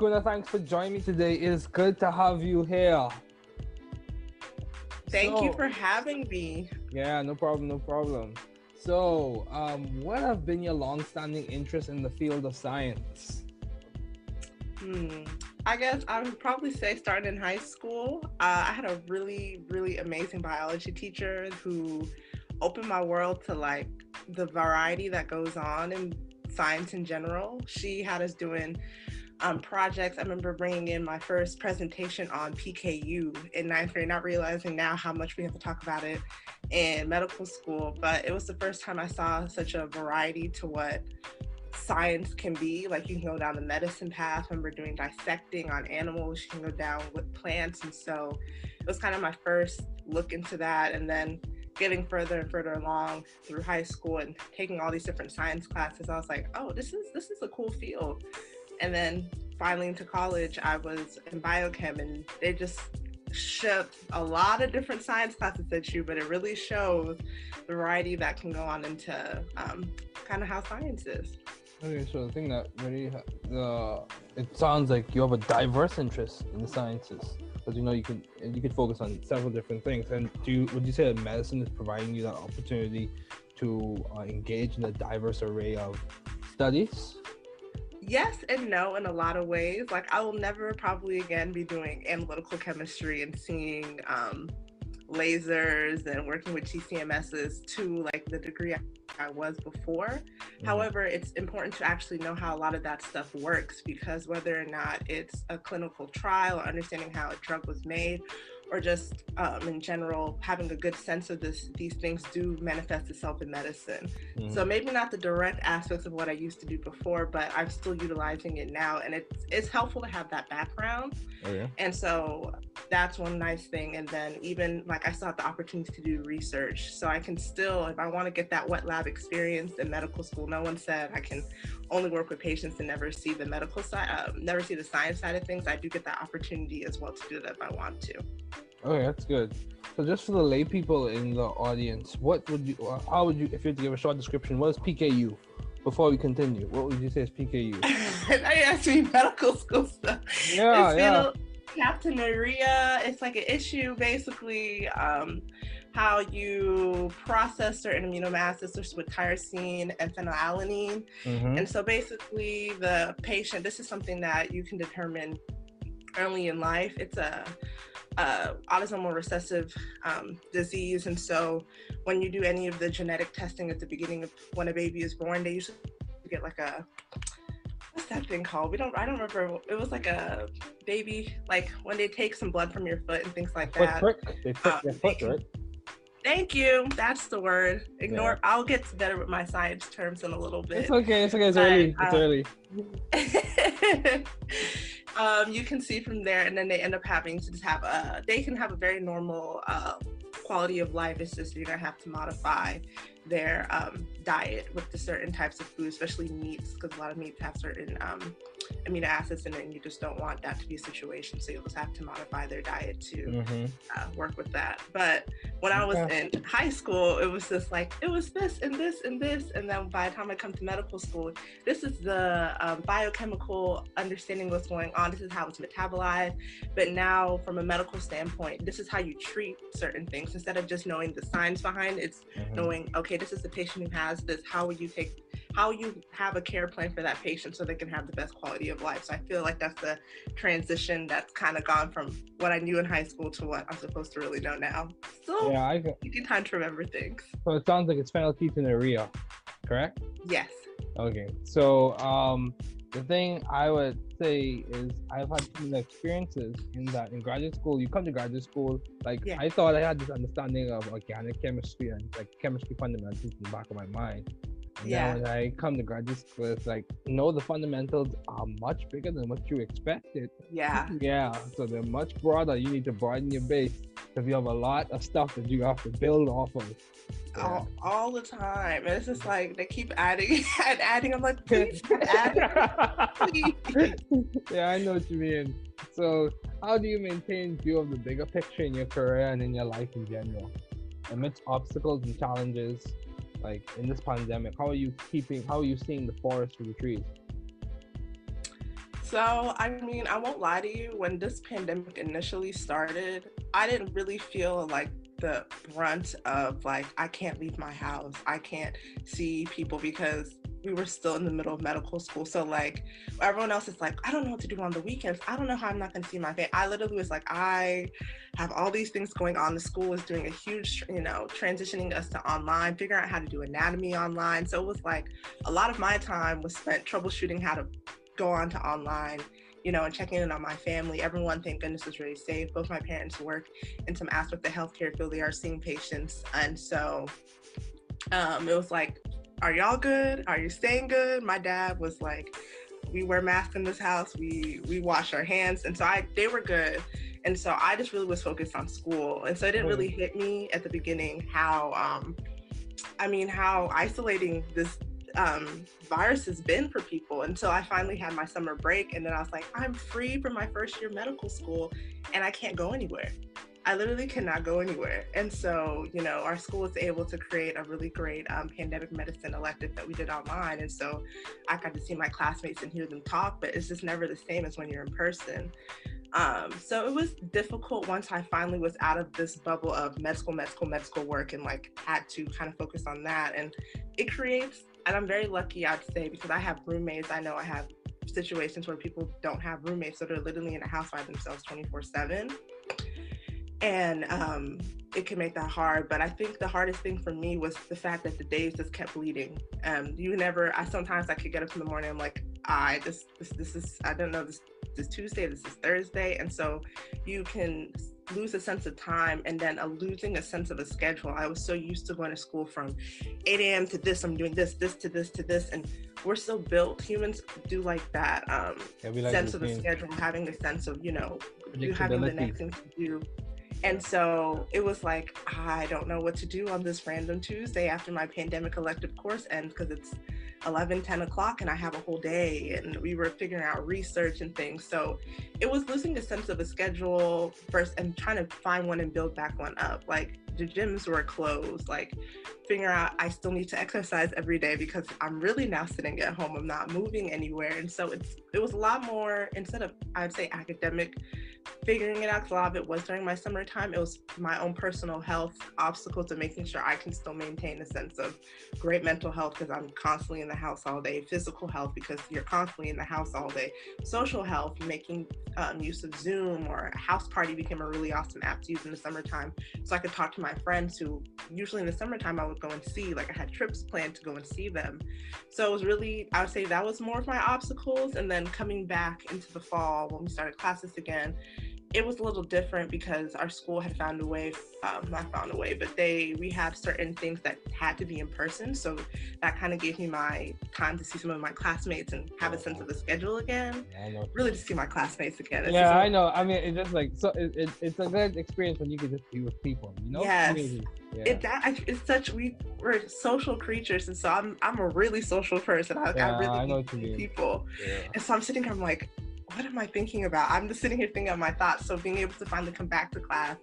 Kuna, thanks for joining me today. It is good to have you here. Thank so, you for having me. Yeah, no problem, no problem. So, um, what have been your long-standing interest in the field of science? Hmm. I guess I would probably say starting in high school. Uh, I had a really, really amazing biology teacher who opened my world to like the variety that goes on in science in general. She had us doing um, projects. I remember bringing in my first presentation on PKU in ninth grade, not realizing now how much we have to talk about it in medical school. But it was the first time I saw such a variety to what science can be. Like you can go down the medicine path. I remember doing dissecting on animals. You can go down with plants. And so it was kind of my first look into that. And then getting further and further along through high school and taking all these different science classes, I was like, oh, this is this is a cool field. And then finally into college, I was in biochem, and they just shoved a lot of different science classes at you, but it really shows the variety that can go on into um, kind of how science is. Okay, so the thing that really the it sounds like you have a diverse interest in the sciences because you know you can you can focus on several different things. And do you, would you say that medicine is providing you that opportunity to uh, engage in a diverse array of studies? Yes and no in a lot of ways. Like I will never probably again be doing analytical chemistry and seeing um, lasers and working with GCMSs to like the degree I was before. Mm-hmm. However, it's important to actually know how a lot of that stuff works because whether or not it's a clinical trial or understanding how a drug was made or just um, in general having a good sense of this these things do manifest itself in medicine. Mm-hmm. so maybe not the direct aspects of what i used to do before but i'm still utilizing it now and it's it's helpful to have that background. Oh, yeah. and so that's one nice thing and then even like i still have the opportunity to do research. So i can still if i want to get that wet lab experience in medical school no one said i can only work with patients and never see the medical side uh, never see the science side of things. I do get that opportunity as well to do that if i want to Okay, that's good. So just for the lay people in the audience, what would you, how would you, if you had to give a short description, what is PKU? Before we continue, what would you say is PKU? I asked me medical school stuff. Yeah, it's yeah. Captonuria. It's like an issue, basically. Um, how you process certain amino acids such with tyrosine and phenylalanine. Mm-hmm. And so basically the patient, this is something that you can determine early in life. It's a uh, autosomal recessive um, disease. And so when you do any of the genetic testing at the beginning of when a baby is born, they usually get like a what's that thing called? We don't I don't remember. It was like a baby like when they take some blood from your foot and things like that. Foot prick. They prick um, your foot, right? Thank you. That's the word. Ignore. Yeah. I'll get better with my science terms in a little bit. It's okay. It's okay. It's but, early. It's um, early. um, you can see from there, and then they end up having to just have a. They can have a very normal uh, quality of life. It's just you're gonna have to modify their um, diet with the certain types of food, especially meats, because a lot of meats have certain um, amino acids in it, and you just don't want that to be a situation. So you'll just have to modify their diet to mm-hmm. uh, work with that. But when I was in high school, it was just like it was this and this and this, and then by the time I come to medical school, this is the um, biochemical understanding what's going on. This is how it's metabolized. But now, from a medical standpoint, this is how you treat certain things instead of just knowing the science behind. It's mm-hmm. knowing okay, this is the patient who has this. How will you take how you have a care plan for that patient so they can have the best quality of life. So I feel like that's the transition that's kind of gone from what I knew in high school to what I'm supposed to really know now. So yeah, I you time to remember things. So it sounds like it's phenylketonuria, correct? Yes. Okay. So um the thing I would say is I've had some experiences in that in graduate school, you come to graduate school, like yeah. I thought I had this understanding of organic chemistry and like chemistry fundamentals in the back of my mind yeah. when I come to graduate school, it's like, no, the fundamentals are much bigger than what you expected. Yeah. yeah. So they're much broader. You need to broaden your base because you have a lot of stuff that you have to build off of. Yeah. All, all the time. And it's just like they keep adding and adding. I'm like, please add. please. yeah, I know what you mean. So how do you maintain view of the bigger picture in your career and in your life in general? Amidst obstacles and challenges, like in this pandemic how are you keeping how are you seeing the forest for the trees So, I mean, I won't lie to you. When this pandemic initially started, I didn't really feel like the brunt of like, I can't leave my house. I can't see people because we were still in the middle of medical school. So like everyone else is like, I don't know what to do on the weekends. I don't know how I'm not gonna see my family. I literally was like, I have all these things going on. The school was doing a huge, you know, transitioning us to online, figuring out how to do anatomy online. So it was like a lot of my time was spent troubleshooting how to go on to online you know, and checking in on my family. Everyone, thank goodness, is really safe. Both my parents work in some aspect of the healthcare field. They are seeing patients. And so um, it was like are y'all good? Are you staying good? My dad was like, we wear masks in this house. We we wash our hands, and so I they were good. And so I just really was focused on school, and so it didn't really hit me at the beginning how, um, I mean, how isolating this um, virus has been for people until I finally had my summer break, and then I was like, I'm free from my first year medical school, and I can't go anywhere. I literally cannot go anywhere. And so, you know, our school was able to create a really great um, pandemic medicine elective that we did online. And so I got to see my classmates and hear them talk, but it's just never the same as when you're in person. Um, so it was difficult once I finally was out of this bubble of med school, med school, med school work and like had to kind of focus on that. And it creates, and I'm very lucky, I'd say, because I have roommates. I know I have situations where people don't have roommates, so they're literally in a house by themselves 24 7 and um, it can make that hard. But I think the hardest thing for me was the fact that the days just kept bleeding. Um, you never. I sometimes I could get up in the morning. I'm like, I just this this is I don't know this this Tuesday. This is Thursday, and so you can lose a sense of time and then a losing a sense of a schedule. I was so used to going to school from 8 a.m. to this. I'm doing this, this to this to this, and we're so built. Humans do like that um, yeah, like sense of a schedule, having a sense of you know you having the next thing to do and so it was like, I don't know what to do on this random Tuesday after my pandemic elective course ends because it's 11, 10 o'clock and I have a whole day. And we were figuring out research and things. So it was losing a sense of a schedule first and trying to find one and build back one up. Like the gyms were closed, like figure out I still need to exercise every day because I'm really now sitting at home. I'm not moving anywhere. And so it's it was a lot more instead of I'd say academic figuring it out a lot of it was during my summertime. It was my own personal health obstacle to making sure I can still maintain a sense of great mental health because I'm constantly in the house all day. Physical health because you're constantly in the house all day. Social health, making um, use of Zoom or Houseparty became a really awesome app to use in the summertime. So I could talk to my friends who usually in the summertime I would go and see. Like I had trips planned to go and see them. So it was really, I would say that was more of my obstacles. And then coming back into the fall when we started classes again, it was a little different because our school had found a way um, not found a way but they we had certain things that had to be in person. So that kind of gave me my time to see some of my classmates and have a sense of the schedule again. Yeah, really to see my classmates again. It's yeah i know. I mean it's just like so it, it, it's a good experience when you can just be with people you know? Yes. Yeah. it that it's such we we're social creatures and so i'm i'm a really social person. I, yeah, I really I know people. Yeah. and so i'm sitting here i'm like what am I thinking about? I'm just sitting here thinking of my thoughts. So being able to finally come back to class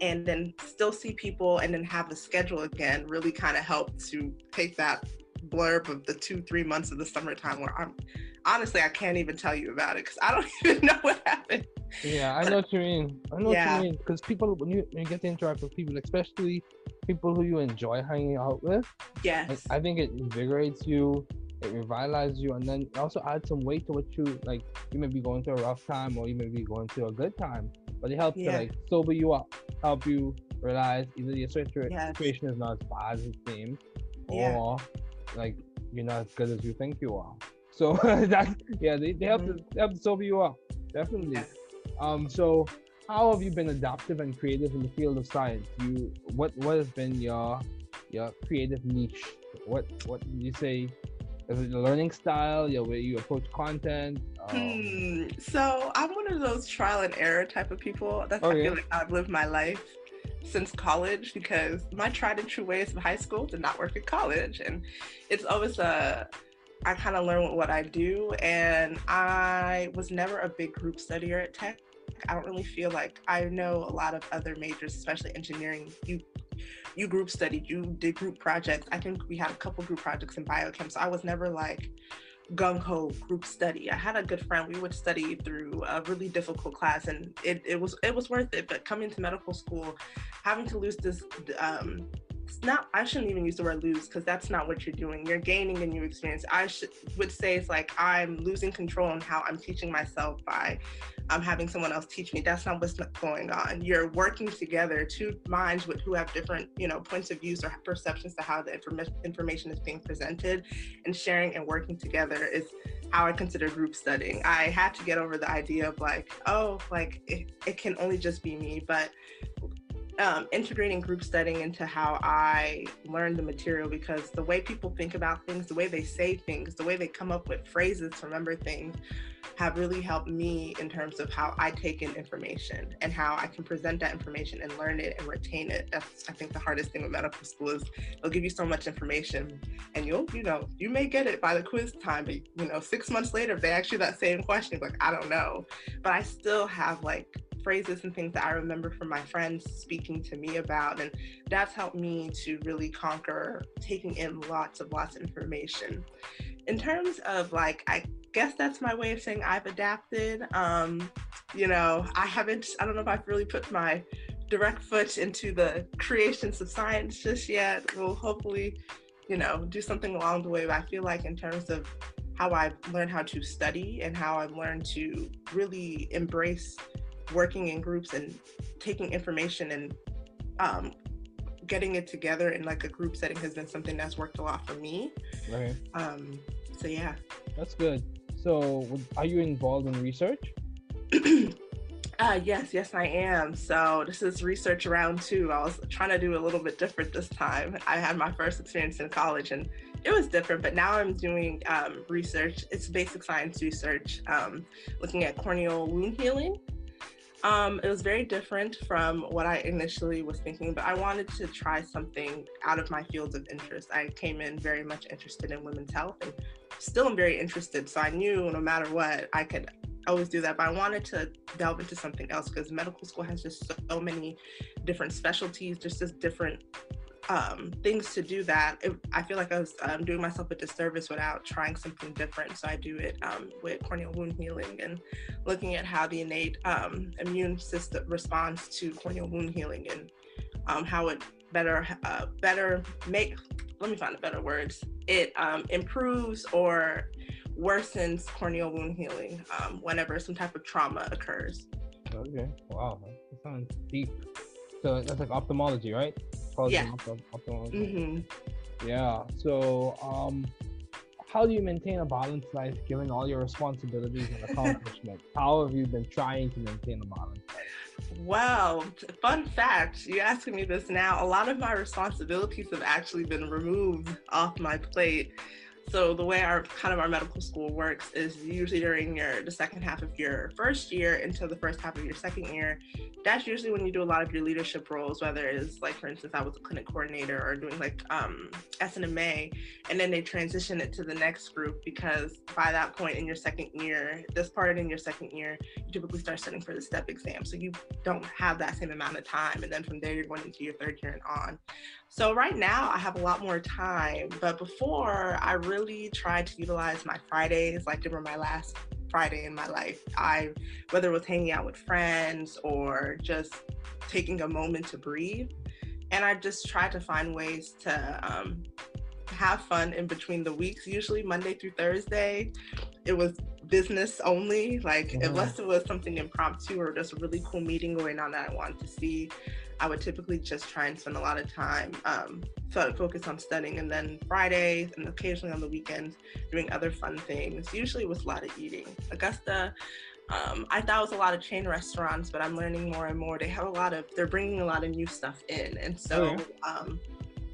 and then still see people and then have the schedule again really kind of helped to take that blurb of the two, three months of the summertime where I'm honestly, I can't even tell you about it because I don't even know what happened. Yeah, I know what you mean. I know yeah. what you mean because people, when you, when you get to interact with people, especially people who you enjoy hanging out with, yes, I, I think it invigorates you it revitalizes you and then also add some weight to what you like you may be going through a rough time or you may be going through a good time but it helps yeah. to like sober you up help you realize either your situation is not as bad as it seems yeah. or like you're not as good as you think you are so that's yeah they, they help mm-hmm. to they help to sober you up definitely um so how have you been adaptive and creative in the field of science you what what has been your your creative niche what what did you say is it the learning style, your way you approach content? Um... Hmm. So I'm one of those trial and error type of people. That's oh, I feel like I've lived my life since college because my tried and true ways of high school did not work in college, and it's always a I kind of learn what I do, and I was never a big group studier at Tech. I don't really feel like I know a lot of other majors, especially engineering. You you group studied, you did group projects. I think we had a couple group projects in biochem. So I was never like, gung ho group study. I had a good friend. We would study through a really difficult class, and it, it was it was worth it. But coming to medical school, having to lose this um, not I shouldn't even use the word lose because that's not what you're doing. You're gaining a new experience. I should would say it's like I'm losing control on how I'm teaching myself by um, having someone else teach me. That's not what's going on. You're working together, two minds with who have different, you know, points of views or perceptions to how the inform- information is being presented, and sharing and working together is how I consider group studying. I had to get over the idea of like, oh, like it, it can only just be me, but um, integrating group studying into how I learn the material because the way people think about things, the way they say things, the way they come up with phrases to remember things have really helped me in terms of how I take in information and how I can present that information and learn it and retain it. That's I think the hardest thing with medical school is they'll give you so much information and you'll, you know, you may get it by the quiz time, but you know, six months later, if they ask you that same question, like, I don't know. But I still have like phrases and things that I remember from my friends speaking to me about. And that's helped me to really conquer taking in lots of lots of information. In terms of like, I guess that's my way of saying I've adapted. Um, you know, I haven't, I don't know if I've really put my direct foot into the creations of science just yet. We'll hopefully, you know, do something along the way. But I feel like in terms of how I've learned how to study and how I've learned to really embrace working in groups and taking information and um, getting it together in like a group setting has been something that's worked a lot for me. Right. Um, so yeah. That's good. So are you involved in research? uh, yes, yes, I am. So this is research round two. I was trying to do a little bit different this time. I had my first experience in college and it was different, but now I'm doing um, research. It's basic science research, um, looking at corneal wound healing. Um, it was very different from what I initially was thinking, but I wanted to try something out of my fields of interest. I came in very much interested in women's health and still am very interested. So I knew no matter what, I could always do that. But I wanted to delve into something else because medical school has just so many different specialties, just as different um, things to do that, it, I feel like I was um, doing myself a disservice without trying something different. So I do it um, with corneal wound healing and looking at how the innate um, immune system responds to corneal wound healing and um, how it better uh, better make. Let me find the better words. It um, improves or worsens corneal wound healing whenever some type of trauma occurs. Okay. Wow. That sounds deep. So that's like ophthalmology, right? Yeah. ophthalmology. Mm-hmm. Yeah. So, um, how do you maintain a balanced life given all your responsibilities and accomplishments? how have you been trying to maintain a balanced life? Well, fun fact, you're asking me this now, a lot of my responsibilities have actually been removed off my plate so the way our kind of our medical school works is usually during your the second half of your first year into the first half of your second year. That's usually when you do a lot of your leadership roles, whether it's like for instance, I was a clinic coordinator or doing like um SNMA, and then they transition it to the next group because by that point in your second year, this part in your second year, you typically start studying for the step exam. So you don't have that same amount of time. And then from there you're going into your third year and on. So right now I have a lot more time, but before I really tried to utilize my Fridays like were my last Friday in my life. I whether it was hanging out with friends or just taking a moment to breathe, and I just tried to find ways to um, have fun in between the weeks. Usually Monday through Thursday, it was business only. Like mm-hmm. unless it was something impromptu or just a really cool meeting going on that I wanted to see, I would typically just try and spend a lot of time um, focus on studying, and then Fridays and occasionally on the weekends doing other fun things. Usually with a lot of eating. Augusta. Um, I thought it was a lot of chain restaurants, but I'm learning more and more. They have a lot of, they're bringing a lot of new stuff in. And so, oh, um,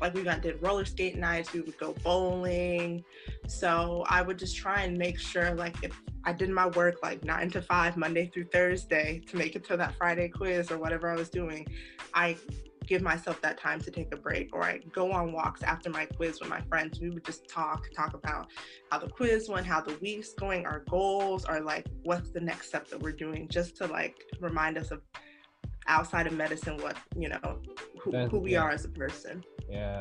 like we got did roller skate nights, we would go bowling. So I would just try and make sure like if I did my work like nine to five, Monday through Thursday to make it to that Friday quiz or whatever I was doing, I give myself that time to take a break or I go on walks after my quiz with my friends. We would just talk, talk about how the quiz went, how the week's going, our goals, or like what's the next step that we're doing, just to like remind us of outside of medicine what, you know, who, who we yeah. are as a person. Yeah.